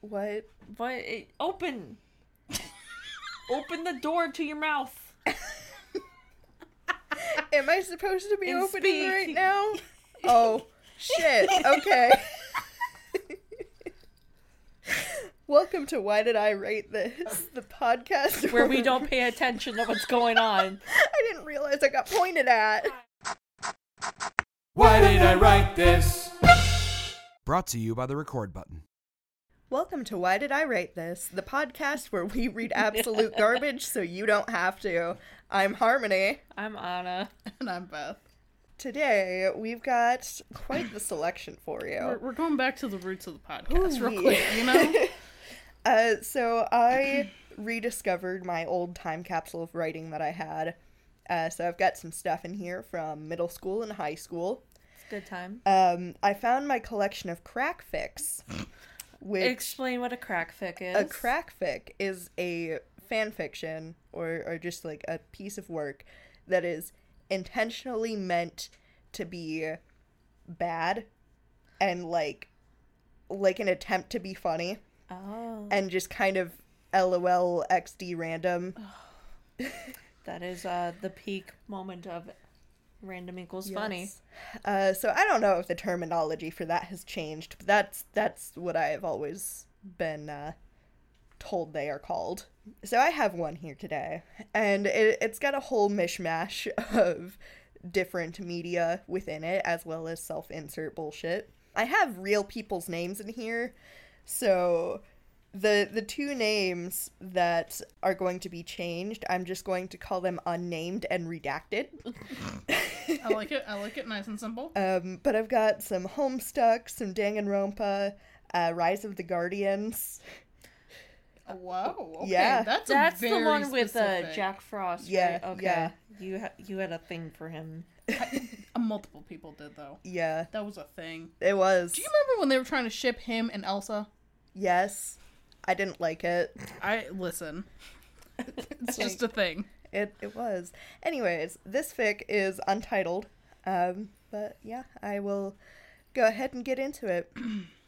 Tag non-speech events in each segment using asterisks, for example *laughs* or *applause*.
What? But it, open. open the door to your mouth. Am I supposed to be And opening speak. right now? *laughs* Oh, shit. Okay. Welcome to Why Did I Write This? The podcast Where we don't pay attention to what's going on. *laughs* I didn't realize I got pointed at. Why did I write this? Brought to you by the record button. Welcome to Why Did I Write This? The podcast where we read absolute *laughs* garbage so you don't have to. I'm Harmony. I'm Anna. And I'm Beth. Today, we've got quite the selection for you. We're, we're going back to the roots of the podcast real quick, you know? *laughs* Uh, so I rediscovered my old time capsule of writing that I had. Uh, so I've got some stuff in here from middle school and high school. It's a good time. Um, I found my collection of crack fics, *laughs* which Explain what a crack fic is. a crack fic is a fan fiction or, or just like a piece of work that is intentionally meant to be bad and like like an attempt to be funny Oh, and just kind of lol xd random. That is uh the peak moment of random equals funny. Uh so i don't know if the terminology for that has changed but that's that's what i have always been uh told they are called. So i have one here today and it, it's got a whole mishmash *laughs* of different media within it as well as self-insert bullshit. I have real people's names in here so the the two names that are going to be changed i'm just going to call them unnamed and redacted *laughs* I like it. I like it nice and simple. um, but I've got some Homestuck, some Danganronpa, uh, Rise of the Guardians. Whoa. Okay, Yeah. That's, a That's the very one with uh, Jack Frost. right? Yeah, Okay. yeah. You ha- you had a thing for him. *laughs* Uh, multiple people did, though. Yeah, That was a thing. it was. Do you remember when they were trying to ship him and Elsa? Yes, I didn't like it. I listen. *laughs* It's just a thing. It it was. Anyways, this fic is untitled. Um, but yeah, I will go ahead and get into it.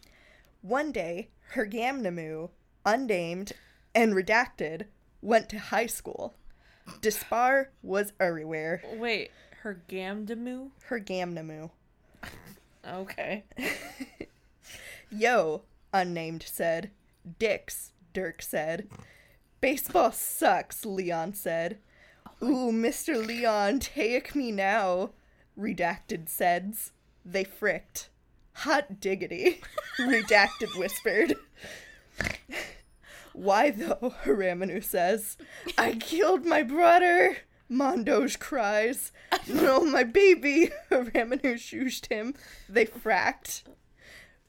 *clears throat* One day, her Gamnamu, unnamed and redacted, went to high school. Dispar was everywhere. Wait, her Gamdamu? Her Gamnamu. Okay. *laughs* Yo, unnamed said. Dicks, Dirk said. Baseball sucks, Leon said. Ooh, Mr. Leon, take me now, redacted says. They fricked. Hot diggity, *laughs* redacted whispered. Why though, *laughs* Haramanu says. I killed my brother, Mondoge cries. No, my baby, *laughs* Haramanu shooshed him. They fracked.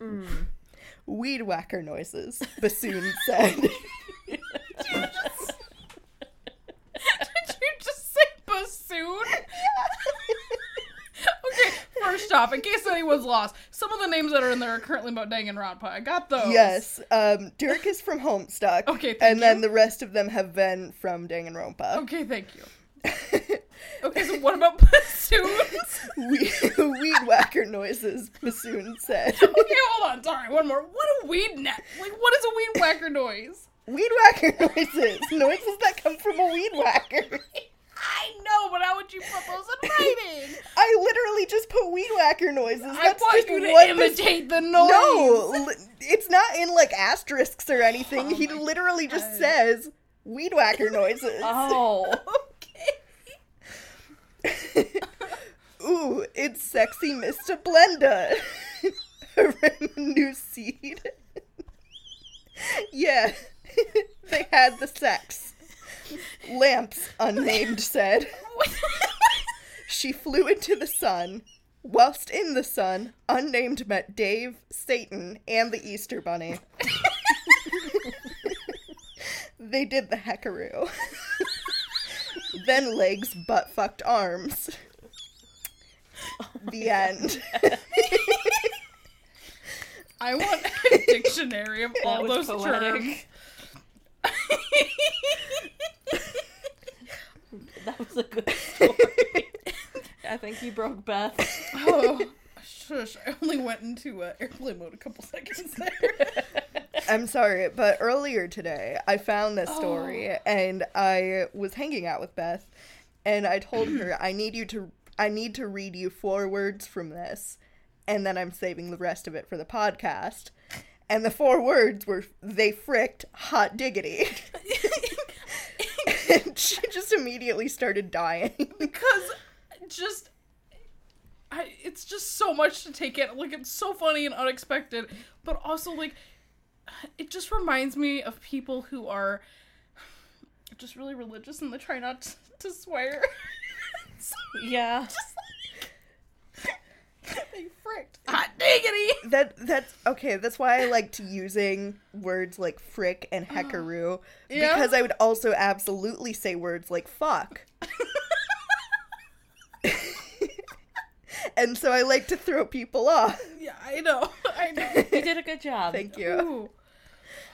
Mm. Weed whacker noises, Bassoon *laughs* said. *laughs* Did you just say bassoon? okay, first off, in case anyone's lost, some of the names that are in there are currently about Danganronpa. I got those. yes, um, Dirk is from Homestuck. Okay, thank And then the rest of them have been from Danganronpa. Okay, thank you. Okay, so what about *laughs* bassoons? *laughs* We- *laughs* Weed whacker noises, Bassoon said. Okay, hold on. Sorry, one more. What a weed net? Like, what is a weed whacker noise? Weed whacker noises. Noises that come from a weed whacker. I know, but how would you put those in writing? I literally just put weed whacker noises. I That's want just you to imitate the noise. No, li- it's not in like asterisks or anything. Oh he my literally just says weed whacker noises. Oh. *laughs* Ooh, it's sexy Mr. Blender. *laughs* New seed. *laughs* yeah, they had the sex. Lamps, unnamed, said. She flew into the sun. Whilst in the sun, unnamed met Dave, Satan, and the Easter Bunny. they did the heckaroo. Then legs butt fucked arms. The end. *laughs* I want a dictionary of all That was those poetic. terms. *laughs* That was a good story. I think you broke Beth. oh, shush. I only went into uh, airplane mode a couple seconds there. I'm sorry, but earlier today I found this story Oh. and I was hanging out with Beth and I told her *clears throat* I need you to I need to read you four words from this and then I'm saving the rest of it for the podcast. And the four words were they fricked hot diggity. *laughs* and she just immediately started dying. because just I, it's just so much to take in. Like it's so funny and unexpected, but also like it just reminds me of people who are just really religious and they try not to, to swear. So *laughs* Yeah. *laughs* they fricked hot diggity. That that's okay. That's why I liked using words like frick and uh-huh. heckaroo Yeah? because I would also absolutely say words like fuck. *laughs* and so I like to throw people off. Yeah, I know. I know. You did a good job. Thank you. Ooh.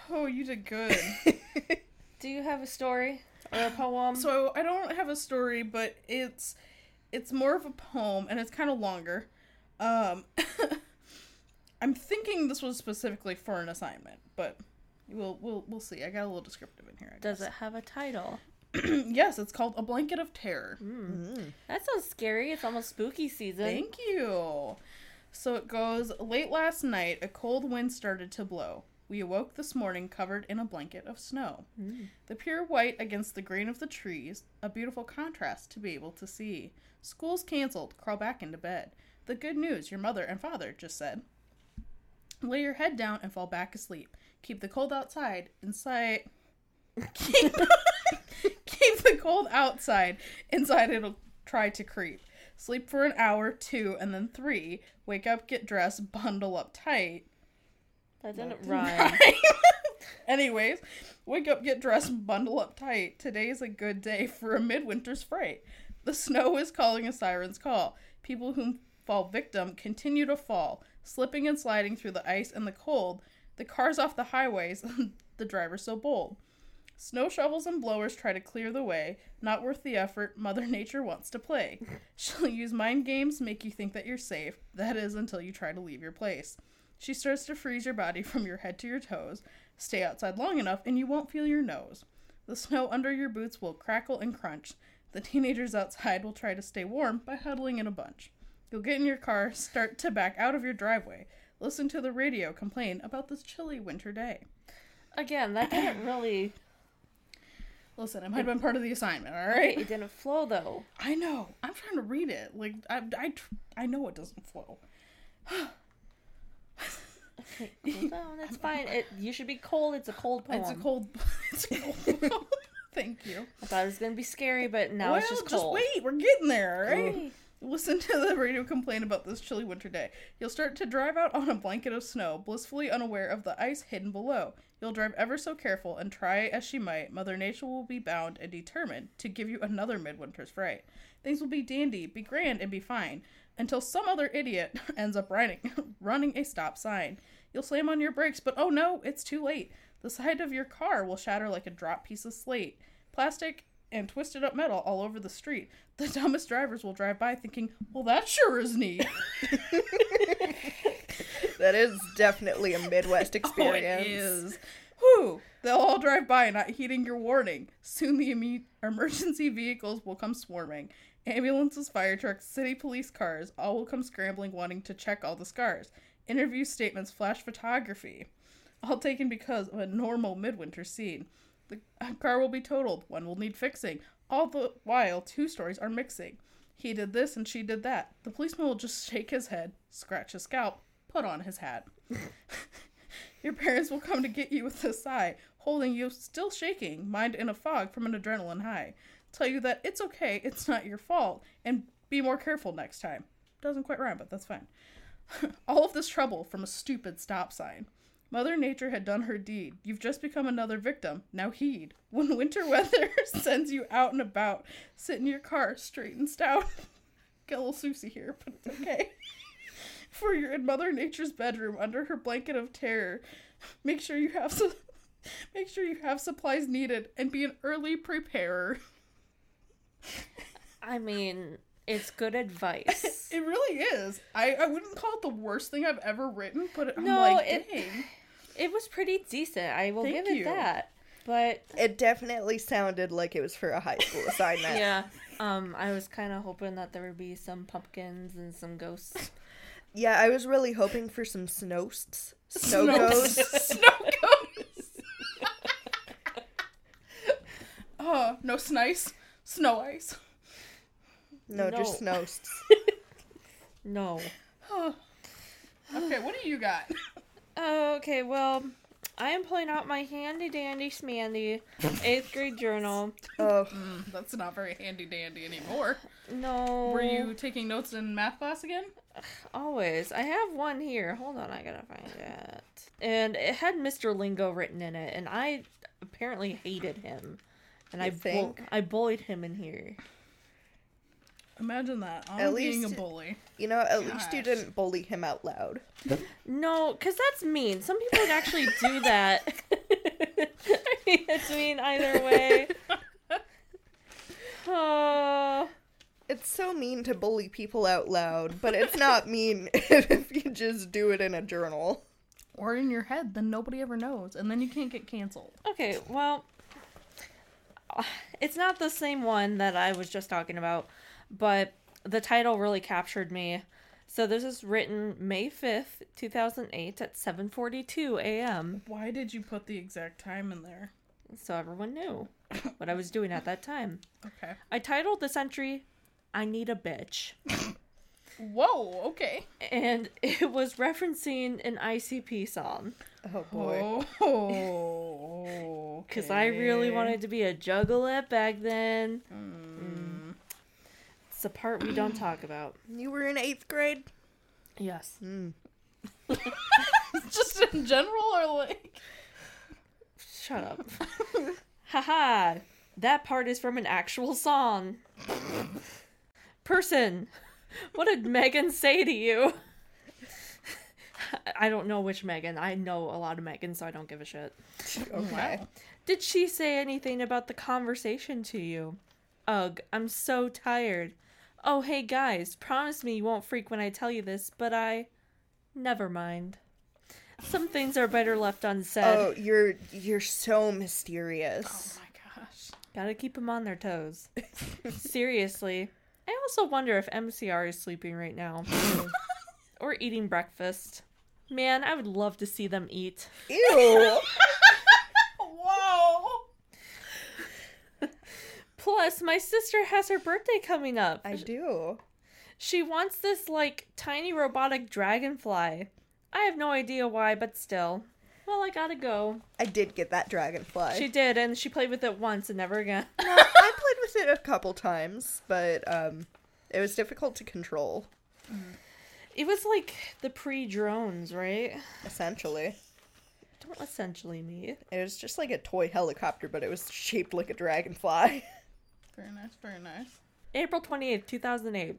Oh, you did good. *laughs* Do you have a story or a poem? So I don't have a story, but it's it's more of a poem and it's kind of longer. Um *laughs* I'm thinking this was specifically for an assignment, but we'll we'll we'll see. I got a little descriptive in here. I Does guess. it have a title? *clears throat* yes, it's called A Blanket of Terror. That sounds scary. It's almost spooky season. Thank you. So it goes Late last night, a cold wind started to blow. We awoke this morning covered in a blanket of snow. Hmm. The pure white against the green of the trees, a beautiful contrast to be able to see. School's canceled, crawl back into bed. The good news your mother and father just said. Lay your head down and fall back asleep. Keep the cold outside, inside. Keep, *laughs* keep the cold outside. Inside it'll try to creep. Sleep for an hour, two, and then three. Wake up, get dressed, bundle up tight. That didn't rhyme. *laughs* *laughs* Anyways, wake up, get dressed, bundle up tight. Today is a good day for a midwinter's fright. The snow is calling a siren's call. People who fall victim continue to fall, slipping and sliding through the ice and the cold. The cars off the highways, *laughs* the driver so bold. Snow shovels and blowers try to clear the way. Not worth the effort. Mother Nature wants to play. She'll use mind games, make you think that you're safe. That is until you try to leave your place. She starts to freeze your body *laughs* from your head to your toes. Stay outside long enough and you won't feel your nose. The snow under your boots will crackle and crunch. The teenagers outside will try to stay warm by huddling in a bunch. You'll get in your car, start to back out of your driveway, listen to the radio complain about this chilly winter day. Again, that didn't really. *clears throat* Listen, it might have been part of the assignment, all right? It didn't flow though. I know. I'm trying to read it. Like I, I, I know it doesn't flow. *sighs* *sighs* *sighs* Okay, cool down. That's fine. It you should be cold. It's a cold poem. *laughs* It's a cold. It's a cold. Thank you. I thought it was gonna be scary, but now well, it's just cold. Just wait. We're getting there, right? Listen to the radio complain about this chilly winter day. You'll start to drive out on a blanket of snow, blissfully unaware of the ice hidden below. You'll drive ever so careful and try as she might, Mother Nature will be bound and determined to give you another midwinter's fright. Things will be dandy, be grand, and be fine, until some other idiot *laughs* ends up running, *laughs* running a stop sign. You'll slam on your brakes, but oh no, it's too late. The side of your car will shatter like a drop piece of slate. Plastic and twisted up metal all over the street. The *laughs* dumbest drivers will drive by thinking, well, that sure is neat. That is definitely a Midwest experience. Oh, it is. Whew. They'll all drive by not heeding your warning. Soon the eme- emergency vehicles will come swarming. Ambulances, fire trucks, city police cars all will come scrambling wanting to check all the scars. Interview statements, flash photography. All taken because of a normal midwinter scene. The car will be totaled, one will need fixing. All the while, two stories are mixing. He did this and she did that. The policeman will just shake his head, scratch his scalp, put on his hat. *laughs* Your parents will come to get you with a sigh, holding you still shaking, mind in a fog from an adrenaline high. Tell you that it's okay, it's not your fault, and be more careful next time. Doesn't quite rhyme, but that's fine. *laughs* All of this trouble from a stupid stop sign. Mother Nature had done her deed. You've just become another victim. Now heed. When winter *laughs* weather *laughs* sends you out and about, sit in your car straight and stout. Get a little Susie here, but it's okay. For you're in Mother Nature's bedroom under her blanket of terror. Make sure you have some. Make sure you have supplies needed and be an early preparer. I mean, it's good advice. *laughs* It really is. I, I wouldn't call it the worst thing I've ever written, but I'm No, like, it- dang. It was pretty decent. I will Thank give it that. But It definitely sounded like it was for a high school assignment. *laughs* yeah, um, I was kind of hoping that there would be some pumpkins and some ghosts. Yeah, I was really hoping for some snows. Snow. Snow ghosts. oh, no snice. Snow ice. No, No. just snows. *laughs* No. *sighs* Okay, what do you got? Okay, well, I am pulling out my handy dandy smandy eighth grade journal. *laughs* Oh, Mm, that's not very handy dandy anymore. No. Were you taking notes in math class again? *sighs* Always. I have one here. Hold on, I gotta find it. And it had Mr. Lingo written in it, and I apparently hated him. And I You bull- think? I bullied him in here. Imagine that. I'm At being least- a bully. you know, at least you didn't bully him out loud. No, because that's mean. Some people would actually do that. *laughs* I mean, it's mean either way. *laughs* Oh, It's so mean to bully people out loud, but it's not *laughs* mean if you just do it in a journal. Or in your head, then nobody ever knows, and then you can't get canceled. okay. Well, *sighs* it's not the same one that I was just talking about, but the title really captured me. So this is written May 5th, 2008 at 7:42 a.m. Why did you put the exact time in there? So everyone knew what I was doing at that time. *laughs* Okay. I titled this entry I Need a Bitch. *laughs* Whoa, okay. And it was referencing an ICP song. Oh boy. *laughs* Oh. Because I really wanted to be a juggalette back then. Mm. It's the part we don't talk about. *clears throat* You were in eighth grade? Yes. Mm. *laughs* *laughs* Just in general, or like. Shut up. Haha. That part is from an actual song. Person, *laughs* what did Megan say to you? *laughs* I don't know which Megan. I know a lot of Megan, so I don't give a shit. *laughs* Okay. Wow. Did she say anything about the conversation to you? Ugh, I'm so tired. Oh, hey guys, promise me you won't freak when I tell you this, but I. Never mind. Some things are better left unsaid. Oh, you're you're so mysterious. Oh my gosh. Gotta keep them on their toes. Seriously. I also wonder if MCR is sleeping right now. *laughs* or eating breakfast. Man, I would love to see them eat. Ew. Whoa! *laughs* Plus, my sister has her birthday coming up. I do. She wants this, like, tiny robotic dragonfly. I have no idea why, but still. Well, I gotta go. I did get that dragonfly. She did, and she played with it once and never again. No, I played *laughs* with it a couple times, but um, it was difficult to control. It was like the pre drones, right? Essentially, Don't essentially me. it was just like a toy helicopter, but it was shaped like a dragonfly. *laughs* Very nice, very nice. April 28th, 2008.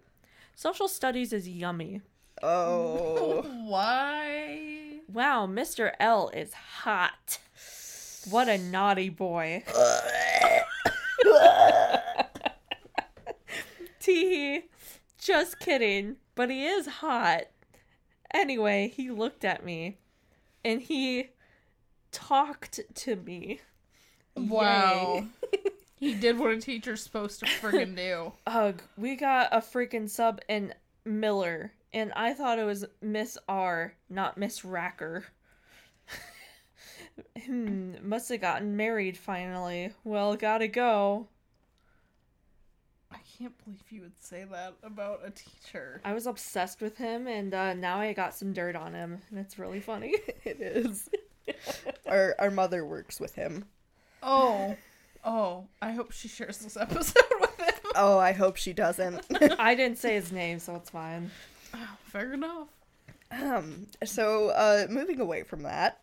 Social studies is yummy. Oh, *laughs* Why? Wow, Mr. L is hot. What a naughty boy. *laughs* Tee, *laughs* just kidding, but he is hot. Anyway, he looked at me and he talked to me. Wow. *laughs* he did what a teacher's supposed to friggin' do. *laughs* Ugh, we got a freaking sub in Miller, and I thought it was Miss R, not Miss Racker. hmm, must have gotten married finally. Well, gotta go. I can't believe you would say that about a teacher. I was obsessed with him, and uh, now I got some dirt on him, and it's really funny. *laughs* it is. *laughs* our our mother works with him. Oh. Oh, I hope she shares this *laughs* episode with him. Oh, I hope she doesn't. I didn't say his name, so it's fine. Oh, fair enough. um, so uh, moving away from that,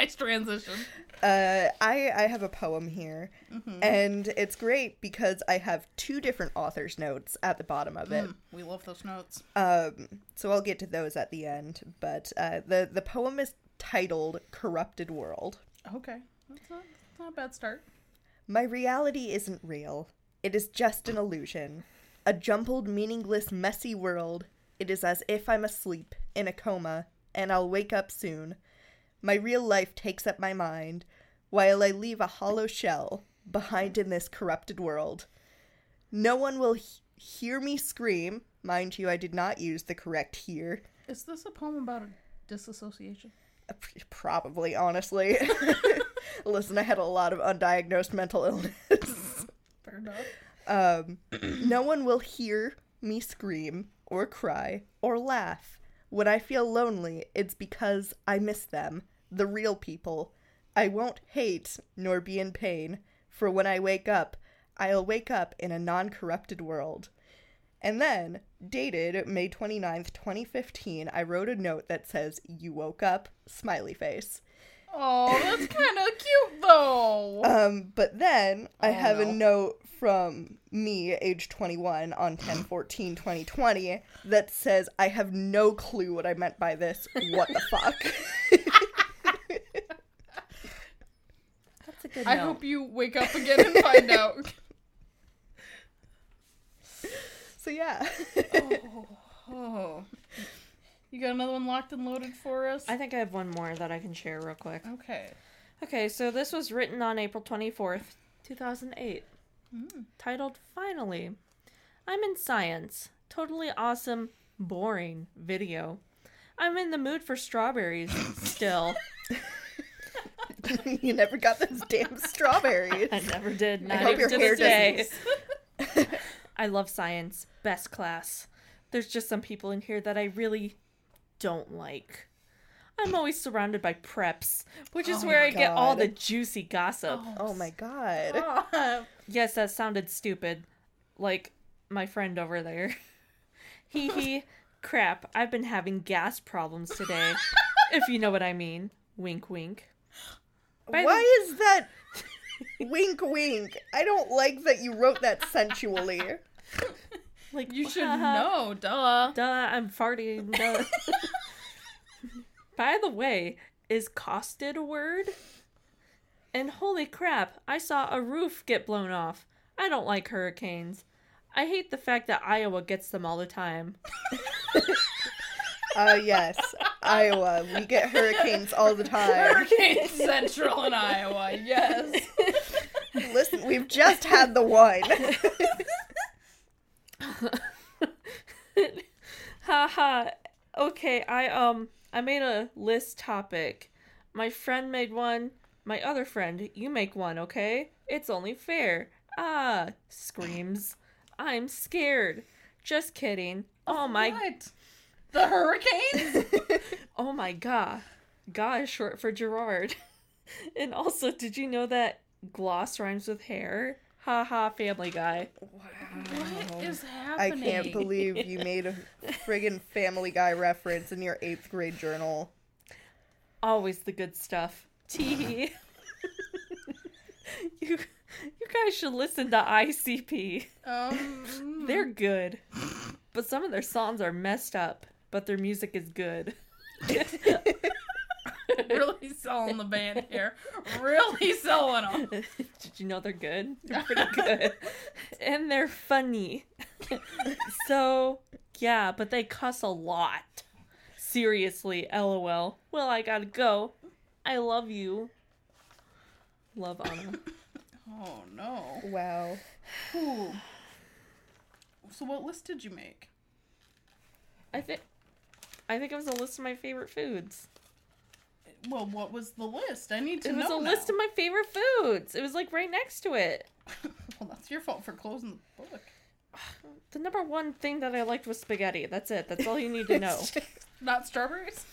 nice transition. uh, I I have a poem here, and it's great because I have two different authors' notes at the bottom of it. Mm, we love those notes. Um, so I'll get to those at the end. But uh, the the poem is titled "Corrupted World." Okay. That's not, that's not a bad start. My reality isn't real. It is just an illusion. A jumbled, meaningless, messy world. It is as if I'm asleep, in a coma, and I'll wake up soon. My real life takes up my mind, while I leave a hollow shell behind in this corrupted world. No one will he- hear me scream. Mind you, I did not use the correct hear. Is this a poem about a disassociation? Uh, Probably, honestly. *laughs* Listen, I had a lot of undiagnosed mental illness. Fair enough. Um, *clears throat* no one will hear me scream or cry or laugh. When I feel lonely, it's because I miss them, the real people. I won't hate nor be in pain, for when I wake up, I'll wake up in a non corrupted world. And then, dated May 29th, 2015, I wrote a note that says, You woke up, smiley face. Oh, that's kind of cute though. Um, but then I Oh, have a note from me, age 21, on 10 14 2020, that says, I have no clue what I meant by this. What the fuck? *laughs* That's a good I note. hope you wake up again and find *laughs* out. so, yeah. Oh. You got another one locked and loaded for us? I think I have one more that I can share real quick. Okay. Okay, so this was written on April 24th, 2008. Hmm. Titled Finally. I'm in science. Totally awesome, boring video. I'm in the mood for strawberries still. *laughs* *laughs* you never got those damn strawberries. *laughs* I never did, not hope even your to hair this day. doesn't- I love science. Best class. There's just some people in here that I really don't like. I'm always surrounded by preps, which is Oh where I get all the juicy gossip. Oh, oh my god. Oh. *laughs* Yes, that sounded stupid. Like my friend over there. *laughs* Hee hee. Crap, I've been having gas problems today. *laughs* if you know what I mean. Wink wink. By the- Why is that wink wink? I don't like that you wrote that sensually. Like You should *laughs* know, duh. Duh, I'm farting. Duh. *laughs* *laughs* By the way, is costed a word? And holy crap, I saw a roof get blown off. I don't like hurricanes. I hate the fact that Iowa gets them all the time. Uh, yes, Iowa. We get hurricanes all the time. Hurricane Central in Iowa, yes. Listen, we've just had the one. *laughs* Haha. okay, I um I made a list topic. My friend made one. My other friend, you make one, okay? It's only fair. Ah, screams. I'm scared. Just kidding. Oh my What? The hurricanes? *laughs* oh my god. Ga is short for Gerard. *laughs* and also, did you know that gloss rhymes with hair? Haha, family guy. What is I happening? can't believe you made a friggin' Family Guy reference in your eighth grade journal. Always the good stuff. *laughs* Tee. *laughs* you you guys should listen to ICP. Um, *laughs* They're good. But some of their songs are messed up, but their music is good. Really selling the band here. Really *laughs* selling them. Did you know they're good? They're pretty good. and they're funny. *laughs* so, yeah, but they cuss a lot. Seriously, lol. Well, I gotta go. I love you. Love Anna. Oh no. Wow. Ooh. So what list did you make? I think I think it was a list of my favorite foods. Well, what was the list? I need to It was a now. list of my favorite foods. It was like right next to it. *laughs* Well, that's your fault for closing the book. The number one thing that I liked was spaghetti. That's it. That's all you need to know. *laughs* Not strawberries.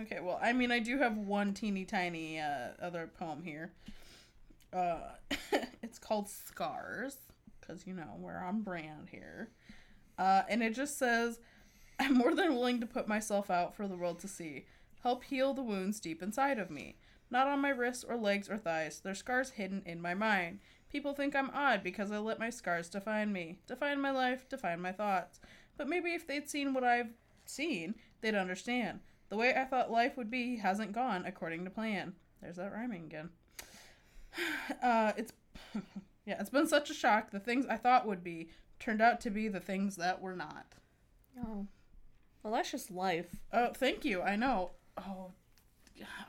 Okay, well, I mean, I do have one teeny tiny uh, other poem here. Uh, *laughs* it's called Scars, because you know we're on brand here. Uh, and it just says, "I'm more than willing to put myself out for the world to see, help heal the wounds deep inside of me. Not on my wrists or legs or thighs. They're scars hidden in my mind. People think I'm odd because I let my scars define me, define my life, define my thoughts. But maybe if they'd seen what I've seen, they'd understand. The way I thought life would be hasn't gone according to plan. There's that rhyming again. *sighs* Uh, it's *laughs* yeah, it's been such a shock. The things I thought would be turned out to be the things that were not. Oh. Well, that's just life. Oh, thank you. I know. Oh,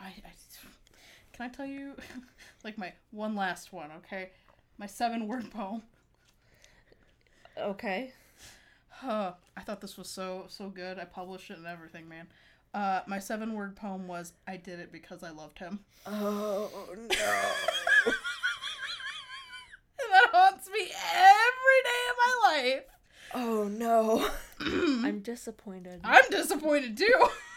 I, I can I tell you *laughs* like my one last one, okay? My seven word poem. Okay. Huh. I thought this was so so good. I published it and everything, man. Uh, my seven word poem was I did it because I loved him. Oh *laughs* no. That haunts me every day of my life. Oh no. *clears throat* I'm disappointed. I'm disappointed too. *laughs*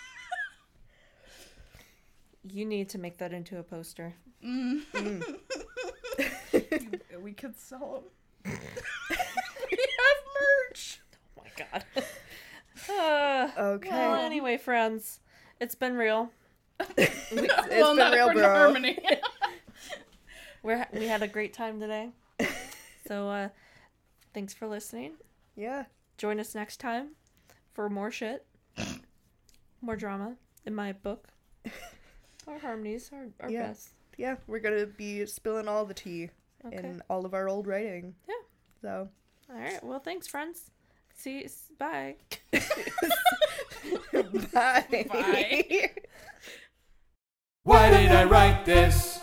You need to make that into a poster. Mm. *laughs* we could sell them. *laughs* we have merch. Oh my god. uh, *sighs* Okay. well, anyway, friends, it's been real. *laughs* It's well, been not real, bro. Harmony. We're we had a great time today. So, uh, thanks for listening. Yeah. Join us next time for more shit, more drama in my book. Our harmonies are our Yeah. best. Yeah. We're gonna be spilling all the tea Okay. in all of our old writing. Yeah. So. All right. Well, thanks, friends. See. you. *laughs* *laughs* Bye. Bye. Bye. *laughs* Why did I write this?